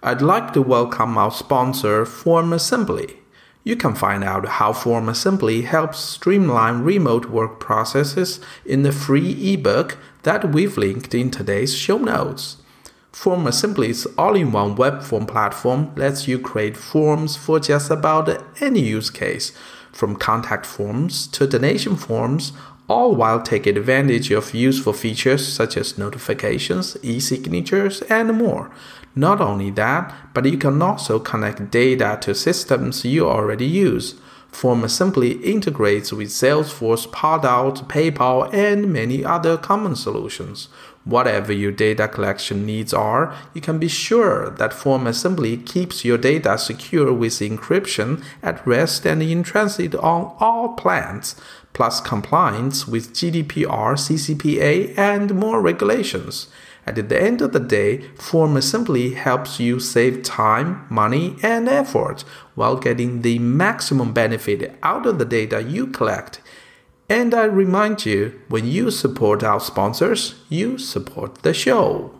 I'd like to welcome our sponsor, Form Assembly. You can find out how Form Assembly helps streamline remote work processes in the free ebook that we've linked in today's show notes. Form Assembly's all in one web form platform lets you create forms for just about any use case, from contact forms to donation forms, all while taking advantage of useful features such as notifications, e signatures, and more. Not only that, but you can also connect data to systems you already use. Form Assembly integrates with Salesforce, Pardot, PayPal, and many other common solutions. Whatever your data collection needs are, you can be sure that Form Assembly keeps your data secure with encryption at rest and in transit on all plans, plus compliance with GDPR, CCPA, and more regulations. At the end of the day, Form Assembly helps you save time, money, and effort while getting the maximum benefit out of the data you collect. And I remind you when you support our sponsors, you support the show.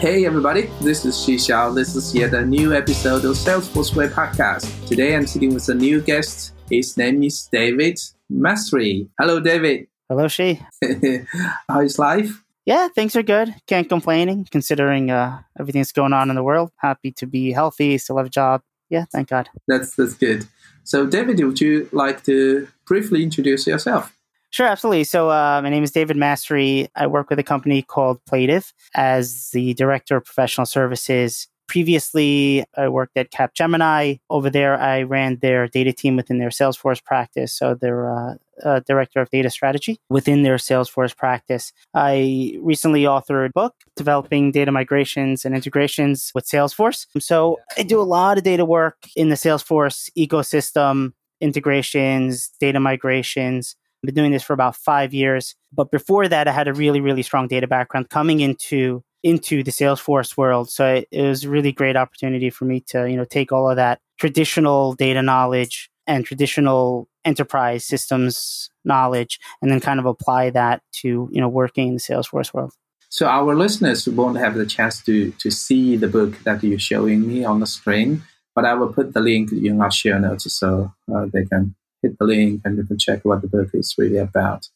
Hey everybody, this is Xi Xiao. This is yet a new episode of Salesforce Way Podcast. Today I'm sitting with a new guest. His name is David Masri. Hello, David. Hello, Xi. How is life? Yeah, things are good. Can't complaining considering uh, everything that's going on in the world. Happy to be healthy, still have a job. Yeah, thank God. That's that's good. So, David, would you like to briefly introduce yourself? Sure, absolutely. So, uh, my name is David Masri. I work with a company called Plative as the director of professional services. Previously, I worked at Capgemini. Over there, I ran their data team within their Salesforce practice. So, their uh, uh, director of data strategy within their Salesforce practice. I recently authored a book developing data migrations and integrations with Salesforce. So, I do a lot of data work in the Salesforce ecosystem, integrations, data migrations. I've been doing this for about five years. But before that, I had a really, really strong data background coming into into the Salesforce world. So it, it was a really great opportunity for me to, you know, take all of that traditional data knowledge and traditional enterprise systems knowledge and then kind of apply that to, you know, working in the Salesforce world. So our listeners won't have the chance to to see the book that you're showing me on the screen, but I will put the link in our show notes so uh, they can hit the link and you can check what the book is really about.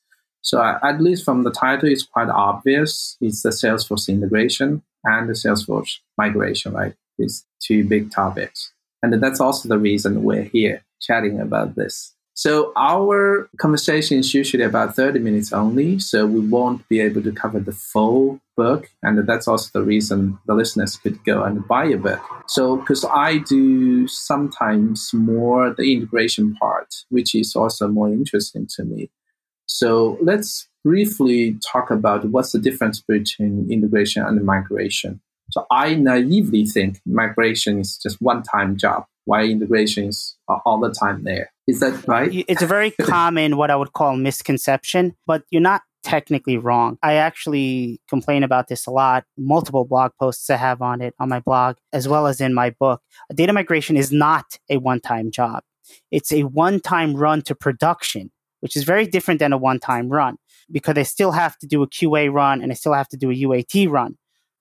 So uh, at least from the title, it's quite obvious. It's the Salesforce integration and the Salesforce migration, right? These two big topics. And that's also the reason we're here chatting about this. So our conversation is usually about 30 minutes only, so we won't be able to cover the full book. And that's also the reason the listeners could go and buy a book. So, because I do sometimes more the integration part, which is also more interesting to me. So let's briefly talk about what's the difference between integration and migration. So I naively think migration is just one-time job, while integration is uh, all the time there. Is that right? It's a very common, what I would call misconception, but you're not technically wrong. I actually complain about this a lot. Multiple blog posts I have on it on my blog, as well as in my book. Data migration is not a one time job, it's a one time run to production, which is very different than a one time run because I still have to do a QA run and I still have to do a UAT run.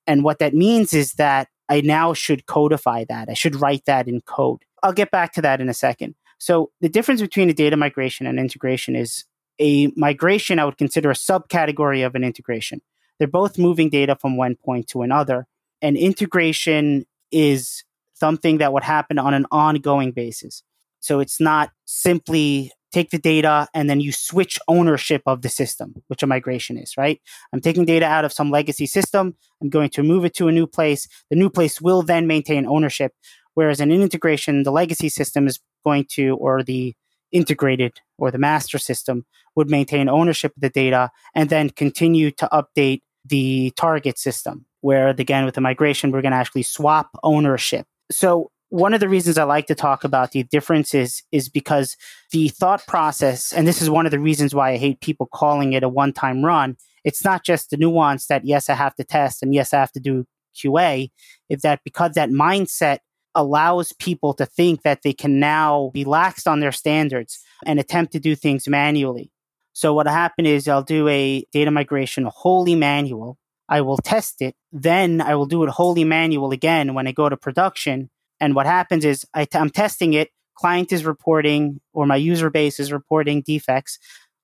And what that means is that I now should codify that. I should write that in code. I'll get back to that in a second. So the difference between a data migration and integration is a migration I would consider a subcategory of an integration. They're both moving data from one point to another. And integration is something that would happen on an ongoing basis. So it's not simply take the data and then you switch ownership of the system, which a migration is, right? I'm taking data out of some legacy system. I'm going to move it to a new place. The new place will then maintain ownership. Whereas in an integration, the legacy system is going to, or the integrated or the master system would maintain ownership of the data and then continue to update the target system. Where again, with the migration, we're going to actually swap ownership. So one of the reasons I like to talk about the differences is because the thought process, and this is one of the reasons why I hate people calling it a one time run. It's not just the nuance that, yes, I have to test and yes, I have to do QA. It's that because that mindset allows people to think that they can now be laxed on their standards and attempt to do things manually. So what happened is I'll do a data migration wholly manual. I will test it. Then I will do it wholly manual again when I go to production. And what happens is i t- I'm testing it. Client is reporting or my user base is reporting defects.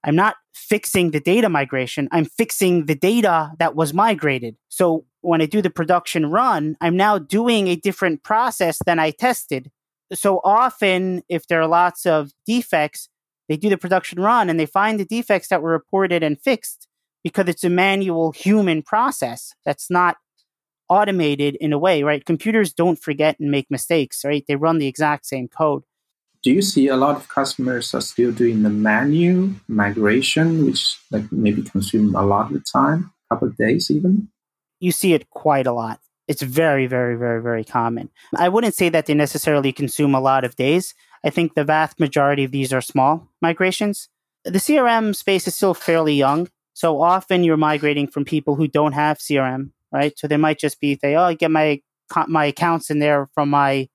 I'm not fixing the data migration. I'm fixing the data that was migrated. So when I do the production run, I'm now doing a different process than I tested. So often, if there are lots of defects, they do the production run and they find the defects that were reported and fixed because it's a manual human process that's not automated in a way, right? Computers don't forget and make mistakes, right? They run the exact same code. Do you see a lot of customers are still doing the manual migration, which like maybe consume a lot of time, a couple of days even? You see it quite a lot. It's very, very, very, very common. I wouldn't say that they necessarily consume a lot of days. I think the vast majority of these are small migrations. The CRM space is still fairly young. So often you're migrating from people who don't have CRM, right? So they might just be, say, oh, I get my, my accounts in there from my,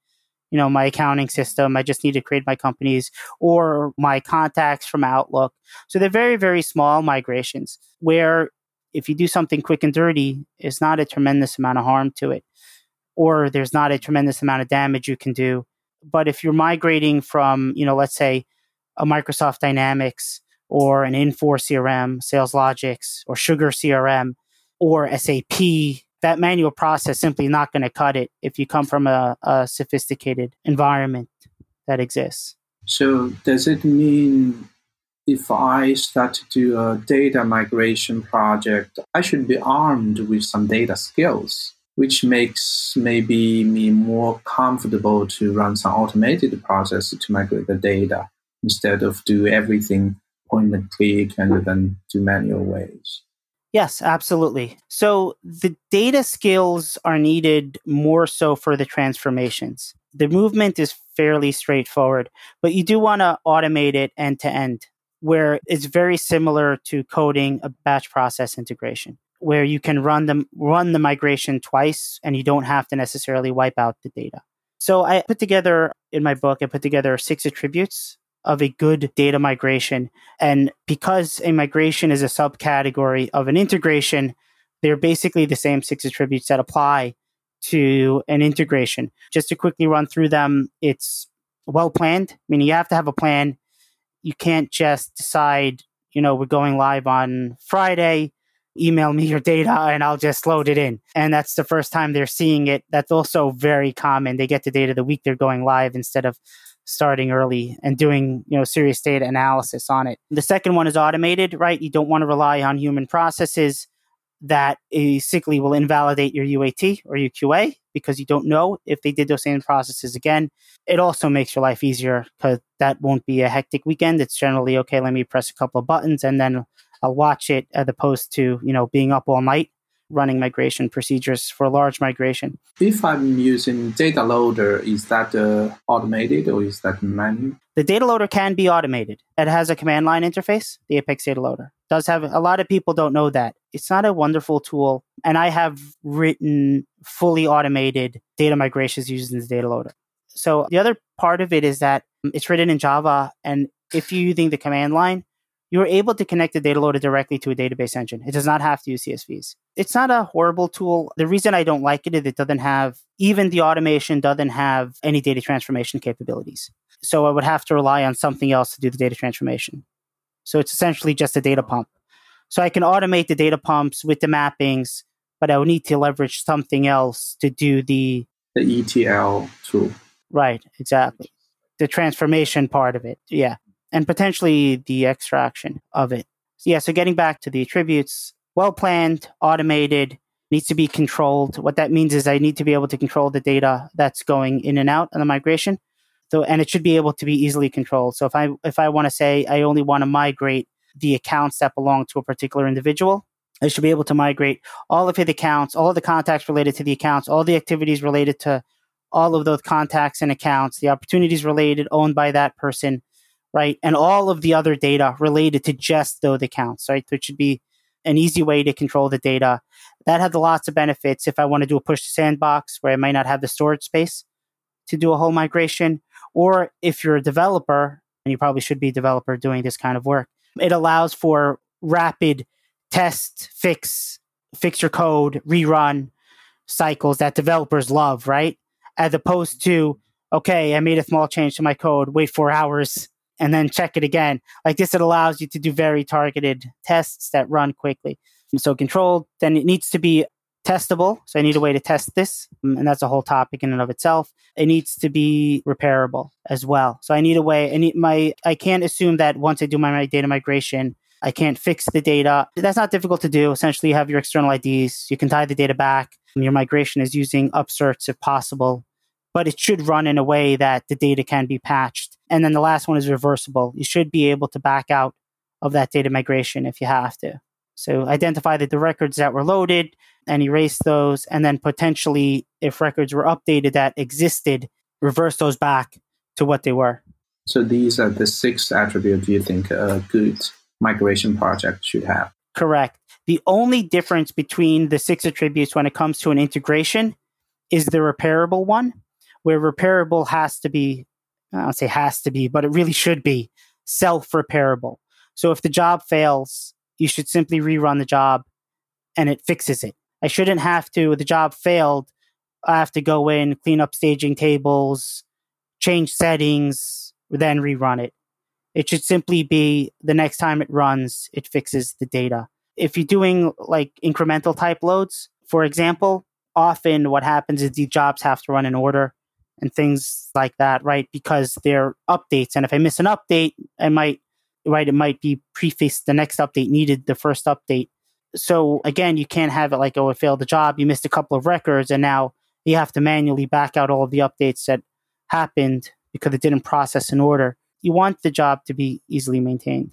you know, my accounting system. I just need to create my companies or my contacts from Outlook. So they're very, very small migrations where if you do something quick and dirty, it's not a tremendous amount of harm to it, or there's not a tremendous amount of damage you can do. But if you're migrating from, you know, let's say a Microsoft Dynamics or an Infor CRM, SalesLogix, or Sugar CRM, or SAP, that manual process simply not going to cut it if you come from a, a sophisticated environment that exists. So, does it mean if I start to do a data migration project, I should be armed with some data skills, which makes maybe me more comfortable to run some automated process to migrate the data instead of do everything point and click and then do manual ways. Yes, absolutely. So the data skills are needed more so for the transformations. The movement is fairly straightforward, but you do want to automate it end to end where it's very similar to coding a batch process integration where you can run the run the migration twice and you don't have to necessarily wipe out the data. So I put together in my book I put together six attributes of a good data migration and because a migration is a subcategory of an integration they're basically the same six attributes that apply to an integration. Just to quickly run through them, it's well planned, meaning you have to have a plan you can't just decide, you know, we're going live on Friday, email me your data and I'll just load it in. And that's the first time they're seeing it. That's also very common. They get the data the week they're going live instead of starting early and doing, you know, serious data analysis on it. The second one is automated, right? You don't want to rely on human processes that eh, basically will invalidate your UAT or your QA because you don't know if they did those same processes again. It also makes your life easier because that won't be a hectic weekend. It's generally okay. Let me press a couple of buttons and then I'll watch it as opposed to you know being up all night running migration procedures for large migration. If I'm using data loader, is that uh, automated or is that manual? The data loader can be automated. It has a command line interface, the Apex data loader. Does have a lot of people don't know that. It's not a wonderful tool. And I have written fully automated data migrations using the data loader. So the other part of it is that it's written in Java and if you're using the command line, you're able to connect the data loader directly to a database engine. It does not have to use CSVs. It's not a horrible tool. The reason I don't like it is it doesn't have, even the automation doesn't have any data transformation capabilities. So I would have to rely on something else to do the data transformation. So it's essentially just a data pump. So I can automate the data pumps with the mappings, but I would need to leverage something else to do the the ETL tool. Right, exactly. The transformation part of it. Yeah and potentially the extraction of it. So yeah, so getting back to the attributes, well planned, automated, needs to be controlled. What that means is I need to be able to control the data that's going in and out on the migration. So and it should be able to be easily controlled. So if I if I want to say I only want to migrate the accounts that belong to a particular individual, I should be able to migrate all of his accounts, all of the contacts related to the accounts, all the activities related to all of those contacts and accounts, the opportunities related owned by that person, right? And all of the other data related to just those accounts, right? It should be an easy way to control the data. That had lots of benefits if I want to do a push to sandbox where I might not have the storage space to do a whole migration. Or if you're a developer, and you probably should be a developer doing this kind of work, It allows for rapid test, fix, fix your code, rerun cycles that developers love, right? As opposed to, okay, I made a small change to my code, wait four hours, and then check it again. Like this, it allows you to do very targeted tests that run quickly. So controlled, then it needs to be testable. So I need a way to test this. Mm, and that's a whole topic in and of itself. It needs to be repairable as well. So I need a way, I need my, I can't assume that once I do my, my data migration, I can't fix the data. That's not difficult to do. Essentially, you have your external IDs. You can tie the data back. Your migration is using upserts if possible, but it should run in a way that the data can be patched. And then the last one is reversible. You should be able to back out of that data migration if you have to. So identify that the records that were loaded and erase those, and then potentially, if records were updated that existed, reverse those back to what they were. So these are the six attributes you think a good migration project should have. Correct. The only difference between the six attributes when it comes to an integration is the repairable one, where repairable has to be, I don't say has to be, but it really should be self repairable. So if the job fails, you should simply rerun the job and it fixes it. I shouldn't have to, the job failed, I have to go in, clean up staging tables, change settings, then rerun it. It should simply be the next time it runs, it fixes the data. If you're doing like incremental type loads, for example, often what happens is the jobs have to run in order and things like that, right? Because they're updates. And if I miss an update, I might, right, it might be prefaced the next update needed the first update. So again, you can't have it like, oh, I failed the job. You missed a couple of records and now you have to manually back out all of the updates that happened because it didn't process in order you want the job to be easily maintained.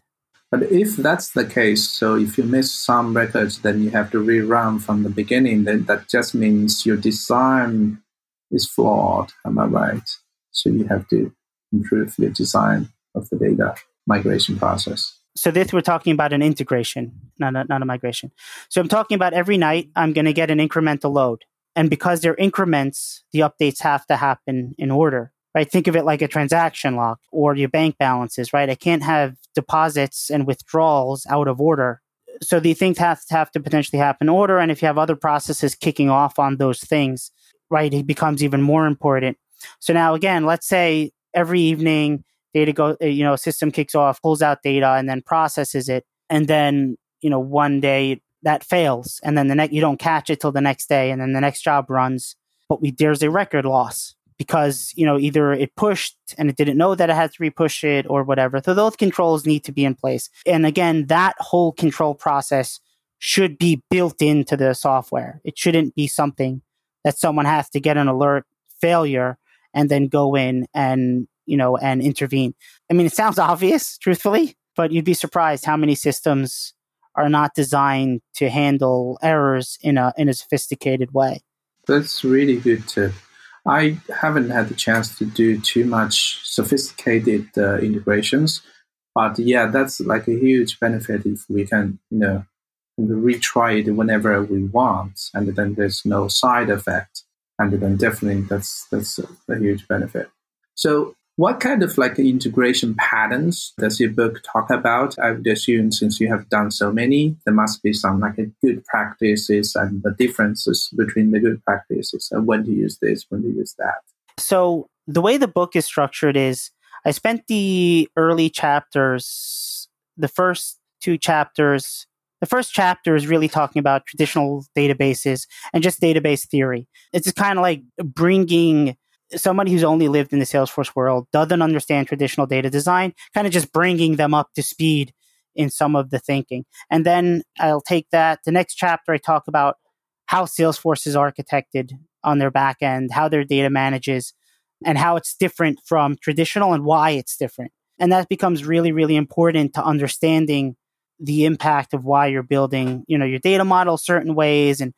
But if that's the case, so if you miss some records, then you have to rerun from the beginning, then that just means your design is flawed. Am I right? So you have to improve your design of the data migration process. So this we're talking about an integration, not a, not a migration. So I'm talking about every night I'm going to get an incremental load. And because they're increments, the updates have to happen in order right? Think of it like a transaction log or your bank balances, right? I can't have deposits and withdrawals out of order. So the things have to have to potentially happen in order. And if you have other processes kicking off on those things, right, it becomes even more important. So now again, let's say every evening data go, uh, you know, system kicks off, pulls out data and then processes it. And then, you know, one day that fails. And then the next, you don't catch it till the next day. And then the next job runs, but we, there's a record loss because you know either it pushed and it didn't know that it had to repush it or whatever so those controls need to be in place and again that whole control process should be built into the software it shouldn't be something that someone has to get an alert failure and then go in and you know and intervene. I mean it sounds obvious truthfully but you'd be surprised how many systems are not designed to handle errors in a in a sophisticated way. That's really good tip. I haven't had the chance to do too much sophisticated uh, integrations, but yeah, that's like a huge benefit if we can, you know, retry it whenever we want, and then there's no side effect, and then definitely that's that's a huge benefit. So what kind of like integration patterns does your book talk about? I would assume since you have done so many, there must be some like good practices and the differences between the good practices and when to use this, when to use that. So the way the book is structured is I spent the early chapters, the first two chapters the first chapter is really talking about traditional databases and just database theory. It's just kind of like bringing somebody who's only lived in the Salesforce world doesn't understand traditional data design, kind of just bringing them up to speed in some of the thinking. And then I'll take that. The next chapter, I talk about how Salesforce is architected on their back end, how their data manages, and how it's different from traditional and why it's different. And that becomes really, really important to understanding the impact of why you're building, you know, your data model certain ways and,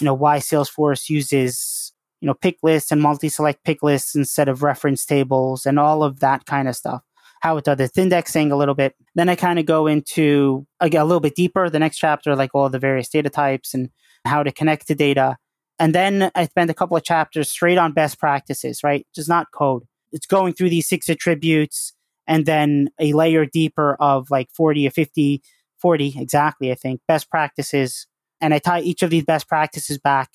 you know, why Salesforce uses you know, pick lists and multi-select pick lists instead of reference tables and all of that kind of stuff. How it does its indexing a little bit. Then I kind of go into a little bit deeper, the next chapter, like all the various data types and how to connect to data. And then I spend a couple of chapters straight on best practices, right? Just not code. It's going through these six attributes and then a layer deeper of like 40 or 50, 40 exactly, I think, best practices. And I tie each of these best practices back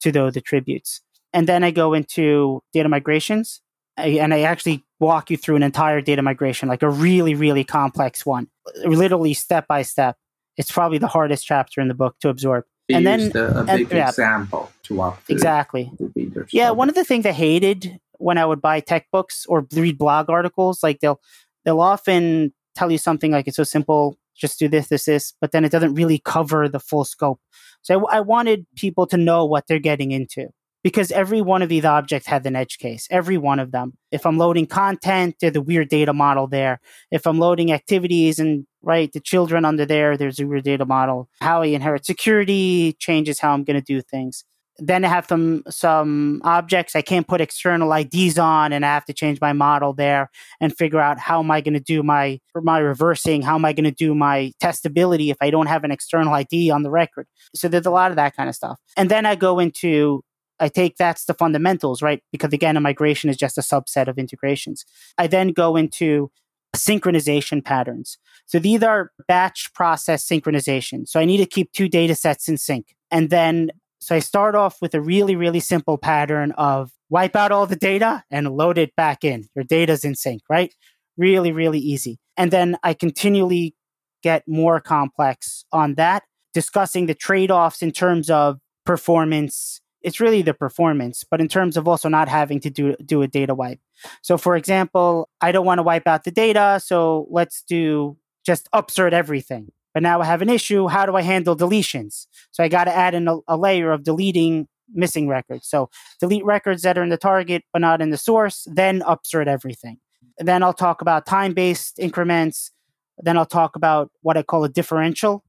to the, the tributes. And then I go into data migrations and I actually walk you through an entire data migration, like a really, really complex one, literally step by step. It's probably the hardest chapter in the book to absorb. You and then a big and, yeah, example to walk through. Exactly. The yeah, one of the things I hated when I would buy tech books or read blog articles, like they'll they'll often tell you something like it's so simple, just do this, this, this, but then it doesn't really cover the full scope. So I, I wanted people to know what they're getting into because every one of these objects has an edge case, every one of them. If I'm loading content, there's a weird data model there. If I'm loading activities and right, the children under there, there's a weird data model. How I inherit security changes how I'm going to do things. Then I have some some objects I can't put external IDs on, and I have to change my model there and figure out how am I going to do my my reversing? How am I going to do my testability if I don't have an external ID on the record? So there's a lot of that kind of stuff. And then I go into I take that's the fundamentals, right? Because again, a migration is just a subset of integrations. I then go into synchronization patterns. So these are batch process synchronization. So I need to keep two data sets in sync. And then, so I start off with a really, really simple pattern of wipe out all the data and load it back in. Your data's in sync, right? Really, really easy. And then I continually get more complex on that, discussing the trade offs in terms of performance, it's really the performance, but in terms of also not having to do do a data wipe. So for example, I don't want to wipe out the data, so let's do just upsert everything. But now I have an issue. How do I handle deletions? So I got to add in a, a layer of deleting missing records. So delete records that are in the target but not in the source, then upsert everything. And then I'll talk about time-based increments. Then I'll talk about what I call a differential,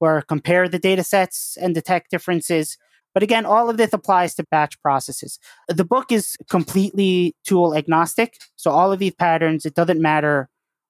where I compare the data sets and detect differences. But again, all of this applies to batch processes. The book is completely tool agnostic. So all of these patterns, it doesn't matter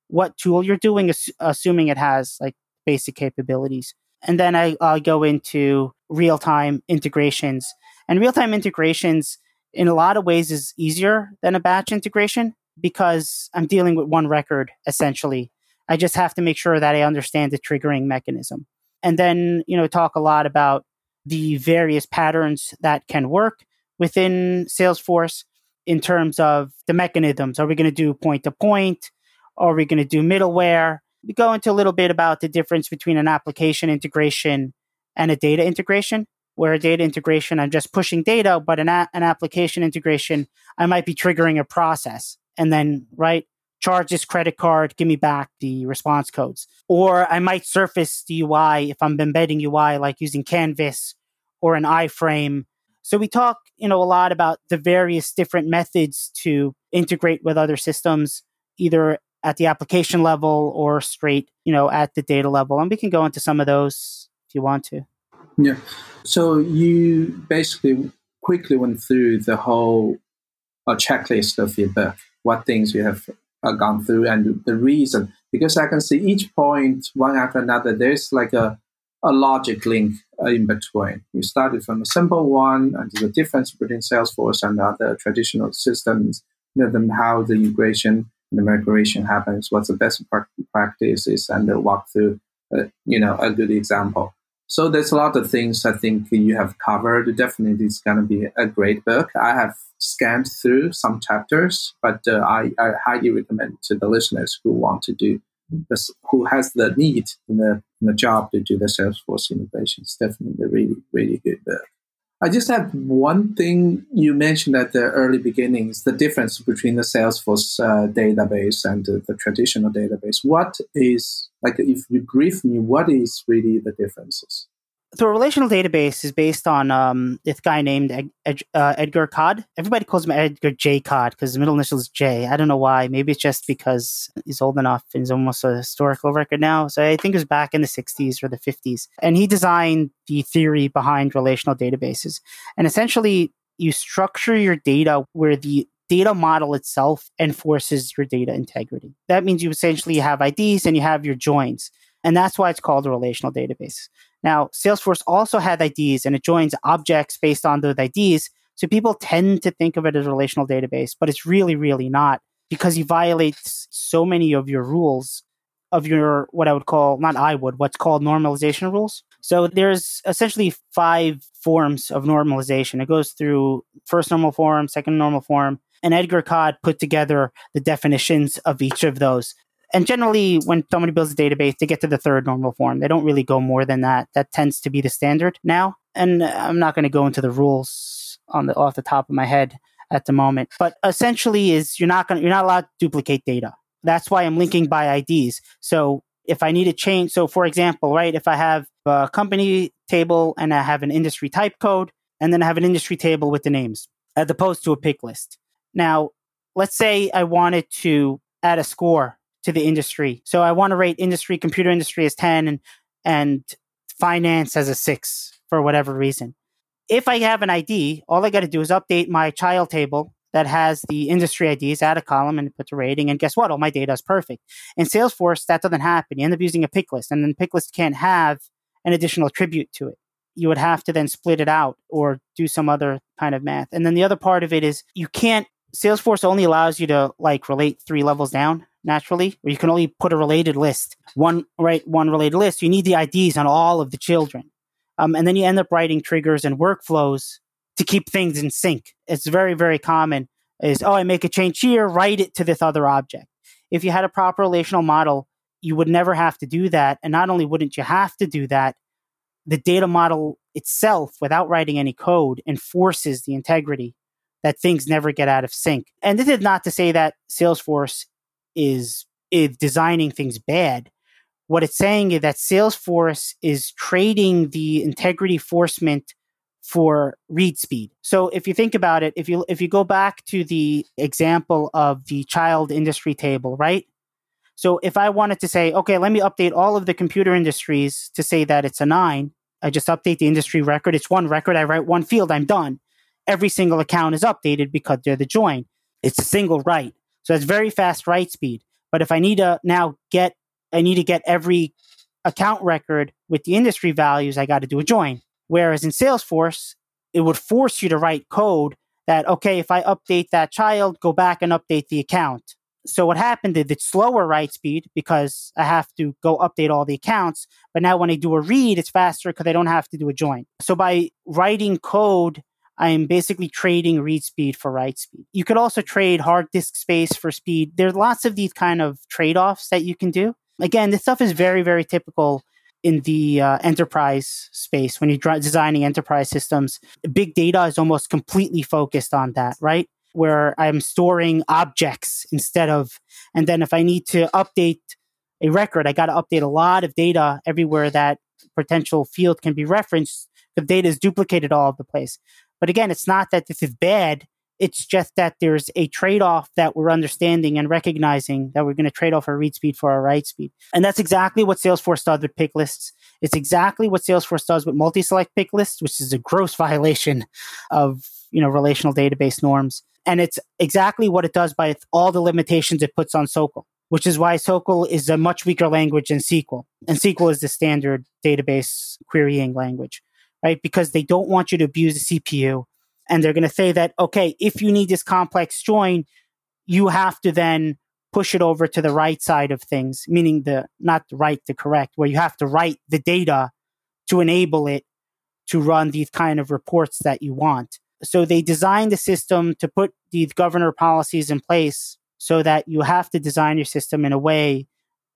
what tool you're doing, assuming it has like basic capabilities. And then I uh, go into real time integrations. And real time integrations, in a lot of ways, is easier than a batch integration because I'm dealing with one record essentially. I just have to make sure that I understand the triggering mechanism. And then, you know, talk a lot about the various patterns that can work within Salesforce in terms of the mechanisms. Are we going to do point to point? Are we going to do middleware? We go into a little bit about the difference between an application integration and a data integration. Where a data integration, I'm just pushing data, but an, a- an application integration, I might be triggering a process. And then, right, charge this credit card, give me back the response codes. Or I might surface the UI if I'm embedding UI, like using Canvas or an iframe. So we talk, you know, a lot about the various different methods to integrate with other systems, either at the application level or straight, you know, at the data level. And we can go into some of those if you want to. Yeah. So you basically quickly went through the whole uh, checklist of your book, what things you have uh, gone through and the reason because i can see each point one after another there's like a, a logic link uh, in between you started from a simple one and the difference between salesforce and other traditional systems you know, how the integration the migration happens what's the best practices and uh, walk through uh, you know a good example so there's a lot of things I think you have covered. Definitely, it's going to be a great book. I have scanned through some chapters, but uh, I, I, highly recommend to the listeners who want to do this, who has the need in the, in the job to do the Salesforce integration. It's definitely a really, really good book. I just have one thing you mentioned at the early beginnings the difference between the Salesforce uh, database and uh, the traditional database. What is, like, if you brief me, what is really the differences? So a relational database is based on um, this guy named Ed, Ed, uh, Edgar Codd. Everybody calls him Edgar J. Codd because his middle initial is J. I don't know why. Maybe it's just because he's old enough and he's almost a historical record now. So I think it was back in the 60s or the 50s. And he designed the theory behind relational databases. And essentially, you structure your data where the data model itself enforces your data integrity. That means you essentially have IDs and you have your joins. And that's why it's called a relational database. Now, Salesforce also had IDs and it joins objects based on those IDs. So people tend to think of it as a relational database, but it's really, really not. because you violate so many of your rules of your what I would call not I would what's called normalization rules. So there's essentially five forms of normalization. It goes through first normal form, second normal form, and Edgar Codd put together the definitions of each of those. And generally, when somebody builds a database, they get to the third normal form. They don't really go more than that. That tends to be the standard now. And I'm not going to go into the rules on the off the top of my head at the moment. But essentially, is you're not going you're not allowed to duplicate data. That's why I'm linking by IDs. So if I need to change, so for example, right, if I have a company table and I have an industry type code, and then I have an industry table with the names, as opposed to a pick list. Now, let's say I wanted to add a score to the industry. So I want to rate industry, computer industry as 10 and, and finance as a six for whatever reason. If I have an ID, all I got to do is update my child table that has the industry IDs, add a column and put the rating. And guess what? All my data is perfect. In Salesforce, that doesn't happen. You end up using a pick list, and then the pick list can't have an additional attribute to it. You would have to then split it out or do some other kind of math. And then the other part of it is you can't, Salesforce only allows you to like relate three levels down naturally, or you can only put a related list, one, right, one related list. You need the IDs on all of the children. Um, and then you end up writing triggers and workflows to keep things in sync. It's very, very common is, oh, I make a change here, write it to this other object. If you had a proper relational model, you would never have to do that. And not only wouldn't you have to do that, the data model itself, without writing any code, enforces the integrity that things never get out of sync. And this is not to say that Salesforce is, is designing things bad. What it's saying is that Salesforce is trading the integrity enforcement for read speed. So if you think about it, if you if you go back to the example of the child industry table, right? So if I wanted to say, okay, let me update all of the computer industries to say that it's a 9, I just update the industry record. It's one record, I write one field, I'm done. Every single account is updated because they're the join. It's a single write. So it's very fast write speed. But if I need to now get I need to get every account record with the industry values, I got to do a join. Whereas in Salesforce, it would force you to write code that, okay, if I update that child, go back and update the account. So what happened is it's slower write speed because I have to go update all the accounts. But now when I do a read, it's faster because I don't have to do a join. So by writing code, I'm basically trading read speed for write speed. You could also trade hard disk space for speed. There's lots of these kind of trade offs that you can do. Again, this stuff is very, very typical in the uh, enterprise space when you're designing enterprise systems big data is almost completely focused on that right where i'm storing objects instead of and then if i need to update a record i got to update a lot of data everywhere that potential field can be referenced the data is duplicated all over the place but again it's not that this is bad it's just that there's a trade off that we're understanding and recognizing that we're going to trade off our read speed for our write speed. And that's exactly what Salesforce does with pick lists. It's exactly what Salesforce does with multi-select pick lists, which is a gross violation of, you know, relational database norms. And it's exactly what it does by all the limitations it puts on SOQL, which is why SOQL is a much weaker language than SQL. And SQL is the standard database querying language, right? Because they don't want you to abuse the CPU and they're going to say that okay if you need this complex join you have to then push it over to the right side of things meaning the not the right the correct where you have to write the data to enable it to run these kind of reports that you want so they designed the system to put these governor policies in place so that you have to design your system in a way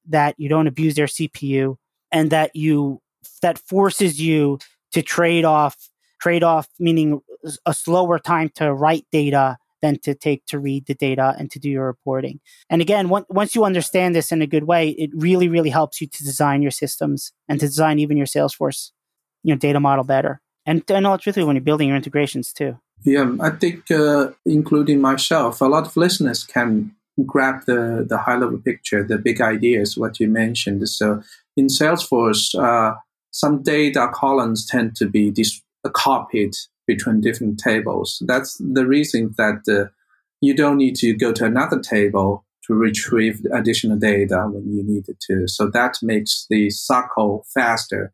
that you don't abuse their cpu and that you that forces you to trade off trade off meaning a slower time to write data than to take to read the data and to do your reporting. And again, once you understand this in a good way, it really, really helps you to design your systems and to design even your Salesforce, you know, data model better. And, and all truthfully, when you're building your integrations too. Yeah, I think, uh, including myself, a lot of listeners can grab the, the high level picture, the big ideas, what you mentioned. So in Salesforce, uh, some data columns tend to be dis- copied between different tables. That's the reason that uh, you don't need to go to another table to retrieve additional data when you need it to. So that makes the cycle faster.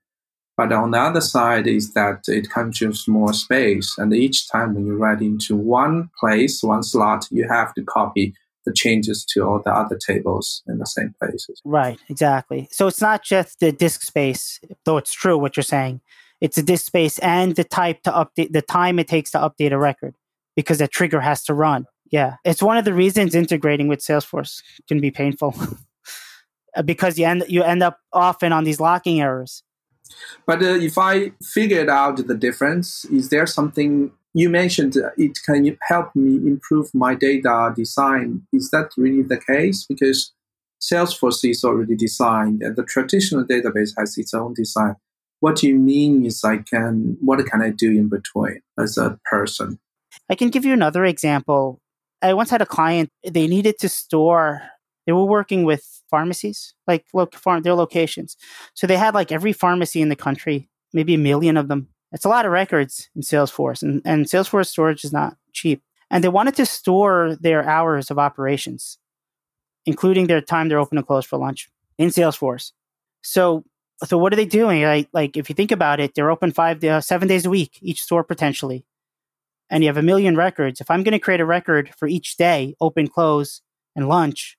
But on the other side is that it consumes more space. And each time when you write into one place, one slot, you have to copy the changes to all the other tables in the same places. Right, exactly. So it's not just the disk space, though it's true what you're saying. It's the disk space and the type to update the time it takes to update a record because the trigger has to run. Yeah, it's one of the reasons integrating with Salesforce can be painful because you end you end up often on these locking errors. But uh, if I figured out the difference, is there something you mentioned uh, it can help me improve my data design. Is that really the case? Because Salesforce is already designed and the traditional database has its own design. What do you mean is I can, what can I do in between as a person? I can give you another example. I once had a client, they needed to store, they were working with pharmacies, like farm, their locations. So they had like every pharmacy in the country, maybe a million of them it's a lot of records in Salesforce, and, and Salesforce storage is not cheap. And they wanted to store their hours of operations, including their time they're open and closed for lunch in Salesforce. So, so what are they doing? Like, like if you think about it, they're open five, uh, seven days a week, each store potentially, and you have a million records. If I'm going to create a record for each day, open, close, and lunch,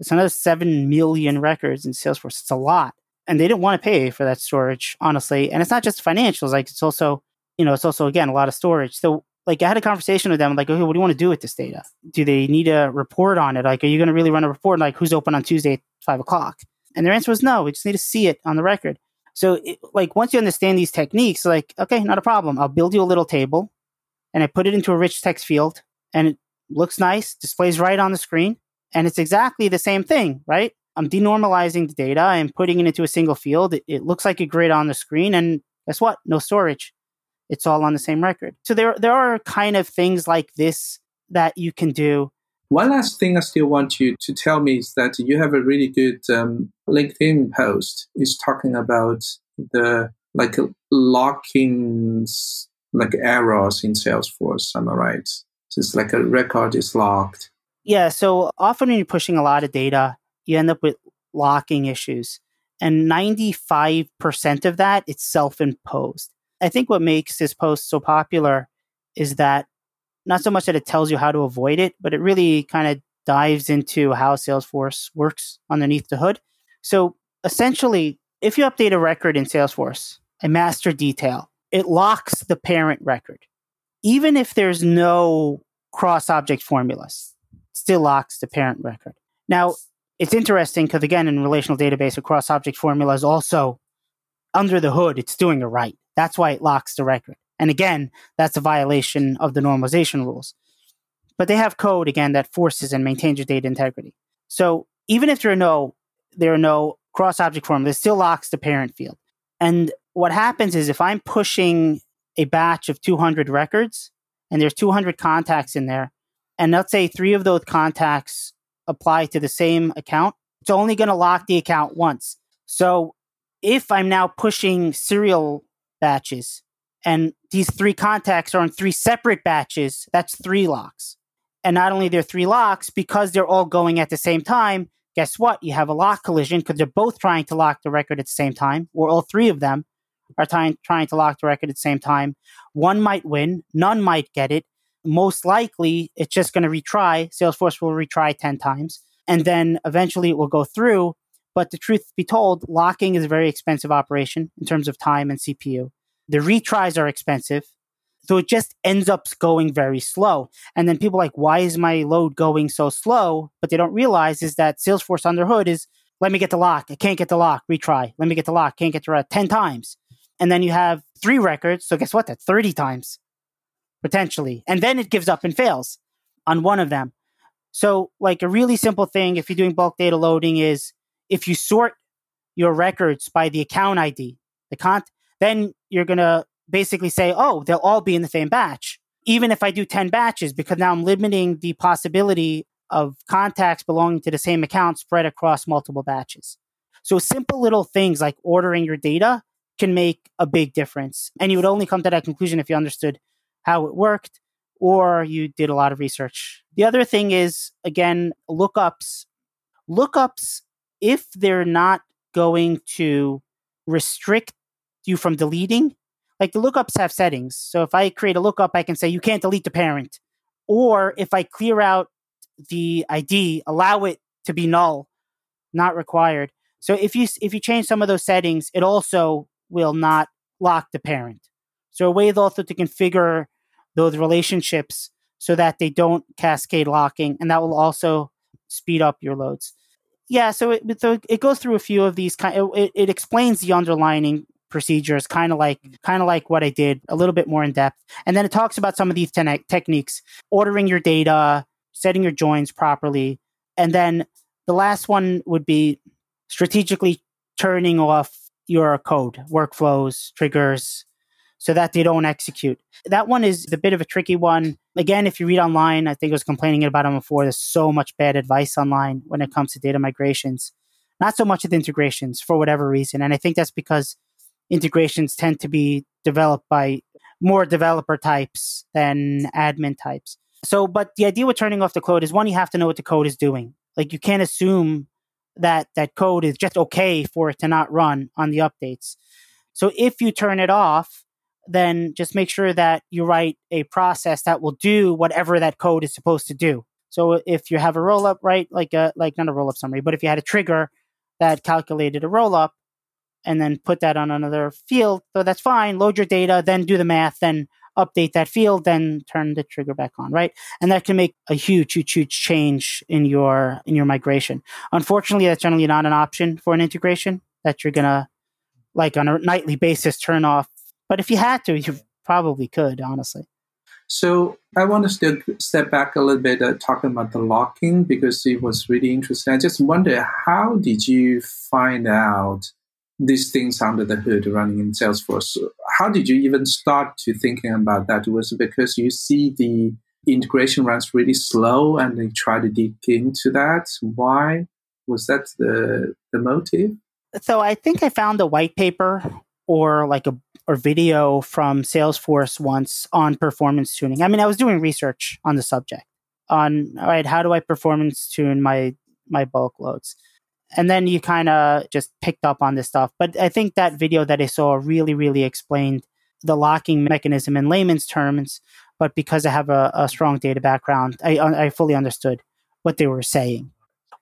it's another seven million records in Salesforce. It's a lot and they didn't want to pay for that storage, honestly. And it's not just financials; like it's also, you know, it's also again a lot of storage. So, like, I had a conversation with them, like, okay, what do you want to do with this data? Do they need a report on it? Like, are you going to really run a report like who's open on Tuesday at five o'clock? And their answer was no. We just need to see it on the record. So, it, like, once you understand these techniques, like, okay, not a problem. I'll build you a little table, and I put it into a rich text field, and it looks nice, displays right on the screen, and it's exactly the same thing, right? I'm denormalizing the data and putting it into a single field. It, it, looks like a grid on the screen, and guess what? No storage. It's all on the same record. So there, there are kind of things like this that you can do. One last thing I still want you to tell me is that you have a really good um, LinkedIn post. Is talking about the like locking like errors in Salesforce. Am I right? So it's like a record is locked. Yeah. So often when you're pushing a lot of data, you end up with locking issues. And 95% of that, it's self imposed. I think what makes this post so popular is that not so much that it tells you how to avoid it, but it really kind of dives into how Salesforce works underneath the hood. So essentially, if you update a record in Salesforce, a master detail, it locks the parent record. Even if there's no cross object formulas, still locks the parent record. Now, it's interesting because again, in relational database, across object formula is also under the hood. It's doing it right. That's why it locks the record. And again, that's a violation of the normalization rules. But they have code again that forces and maintains your data integrity. So even if there are no there are no cross object formulas, it still locks the parent field. And what happens is if I'm pushing a batch of 200 records and there's 200 contacts in there, and let's say three of those contacts apply to the same account, it's only going to lock the account once. So if I'm now pushing serial batches and these three contacts are on three separate batches, that's three locks. And not only they're three locks, because they're all going at the same time, guess what? You have a lock collision because they're both trying to lock the record at the same time, or all three of them are trying, trying to lock the record at the same time. One might win, none might get it, most likely it's just going to retry. Salesforce will retry 10 times and then eventually it will go through. But the truth be told, locking is a very expensive operation in terms of time and CPU. The retries are expensive. So it just ends up going very slow. And then people like, why is my load going so slow? But they don't realize is that Salesforce under hood is, let me get the lock. I can't get the lock. Retry. Let me get the lock. Can't get the lock. 10 times. And then you have three records. So guess what? That's 30 times potentially. And then it gives up and fails on one of them. So, like a really simple thing, if you're doing bulk data loading, is if you sort your records by the account ID, the cont, then you're gonna basically say, oh, they'll all be in the same batch, even if I do 10 batches, because now I'm limiting the possibility of contacts belonging to the same account spread across multiple batches. So simple little things like ordering your data can make a big difference. And you would only come to that conclusion if you understood how it worked, or you did a lot of research. The other thing is, again, lookups. Lookups, if they're not going to restrict you from deleting, like the lookups have settings. So if I create a lookup, I can say you can't delete the parent. Or if I clear out the ID, allow it to be null, not required. So if you if you change some of those settings, it also will not lock the parent. So a way also to configure those relationships so that they don't cascade locking, and that will also speed up your loads. Yeah, so it, so it goes through a few of these kind. It, it explains the underlining procedures, kind of like kind of like what I did, a little bit more in depth, and then it talks about some of these te- techniques, ordering your data, setting your joins properly, and then the last one would be strategically turning off your code, workflows, triggers, so that they don't execute. That one is a bit of a tricky one. Again, if you read online, I think I was complaining about them before. There's so much bad advice online when it comes to data migrations. Not so much with integrations for whatever reason. And I think that's because integrations tend to be developed by more developer types than admin types. So, but the idea with turning off the code is one, you have to know what the code is doing. Like you can't assume that that code is just okay for it to not run on the updates. So if you turn it off, then just make sure that you write a process that will do whatever that code is supposed to do. So if you have a roll up, right, like a like not a roll up summary, but if you had a trigger that calculated a roll up and then put that on another field, so that's fine. Load your data, then do the math, then update that field, then turn the trigger back on, right? And that can make a huge, huge, huge change in your in your migration. Unfortunately, that's generally not an option for an integration that you're gonna like on a nightly basis turn off but if you had to, you probably could, honestly. So I want to still step back a little bit uh, talking about the locking because it was really interesting. I just wonder how did you find out these things under the hood running in Salesforce? How did you even start to thinking about that? Was it because you see the integration runs really slow and they try to dig into that? Why was that the the motive? So I think I found a white paper or like a or video from Salesforce once on performance tuning. I mean, I was doing research on the subject on all right, how do I performance tune my my bulk loads? And then you kind of just picked up on this stuff. But I think that video that I saw really, really explained the locking mechanism in layman's terms. But because I have a, a strong data background, I, I fully understood what they were saying.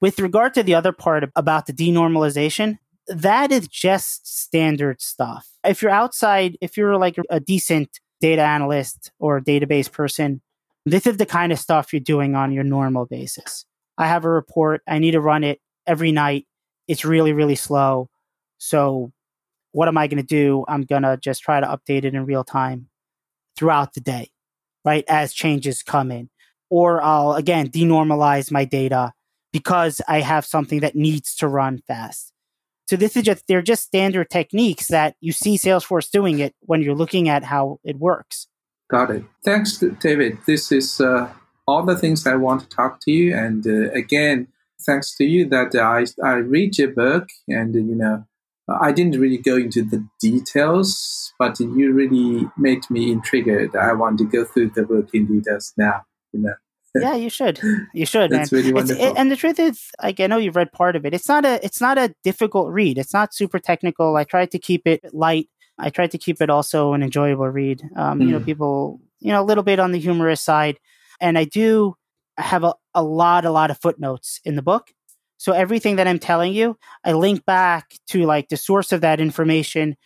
With regard to the other part about the denormalization, that is just standard stuff. If you're outside, if you're like a decent data analyst or database person, this is the kind of stuff you're doing on your normal basis. I have a report, I need to run it every night. It's really, really slow. So, what am I going to do? I'm going to just try to update it in real time throughout the day, right? As changes come in. Or I'll, again, denormalize my data because I have something that needs to run fast. So this is just they're just standard techniques that you see Salesforce doing it when you're looking at how it works. Got it. Thanks, David. This is uh, all the things I want to talk to you. And uh, again, thanks to you that I I read your book and you know I didn't really go into the details, but you really made me intrigued. I want to go through the book in details now. You know yeah, you should. You should. That's man. really wonderful. It, and the truth is, like I know you've read part of it. It's not a. It's not a difficult read. It's not super technical. I tried to keep it light. I tried to keep it also an enjoyable read. Um, mm. You know, hmm. people, you know, a little bit on the humorous side, and I do have a, a lot, a lot of footnotes in the book. So everything that I'm telling you, I link back to like the source of that information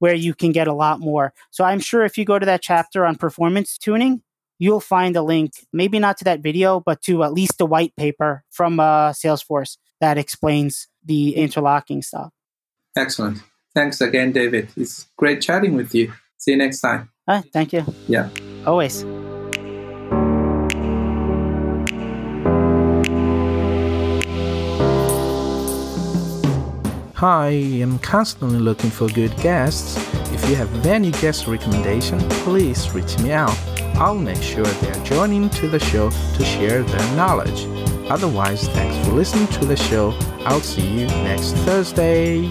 where you can get a lot more. So I'm sure if you go to that chapter on performance tuning, you'll find a link, maybe not to that video, but to at least a white paper from uh, Salesforce that explains the interlocking stuff. Excellent. Thanks again, David. It's great chatting with you. See you next time. Uh, thank you. Yeah. Always. Hi, I'm constantly looking for good guests. If you have any guest recommendation, please reach me out. I'll make sure they're joining to the show to share their knowledge. Otherwise, thanks for listening to the show. I'll see you next Thursday.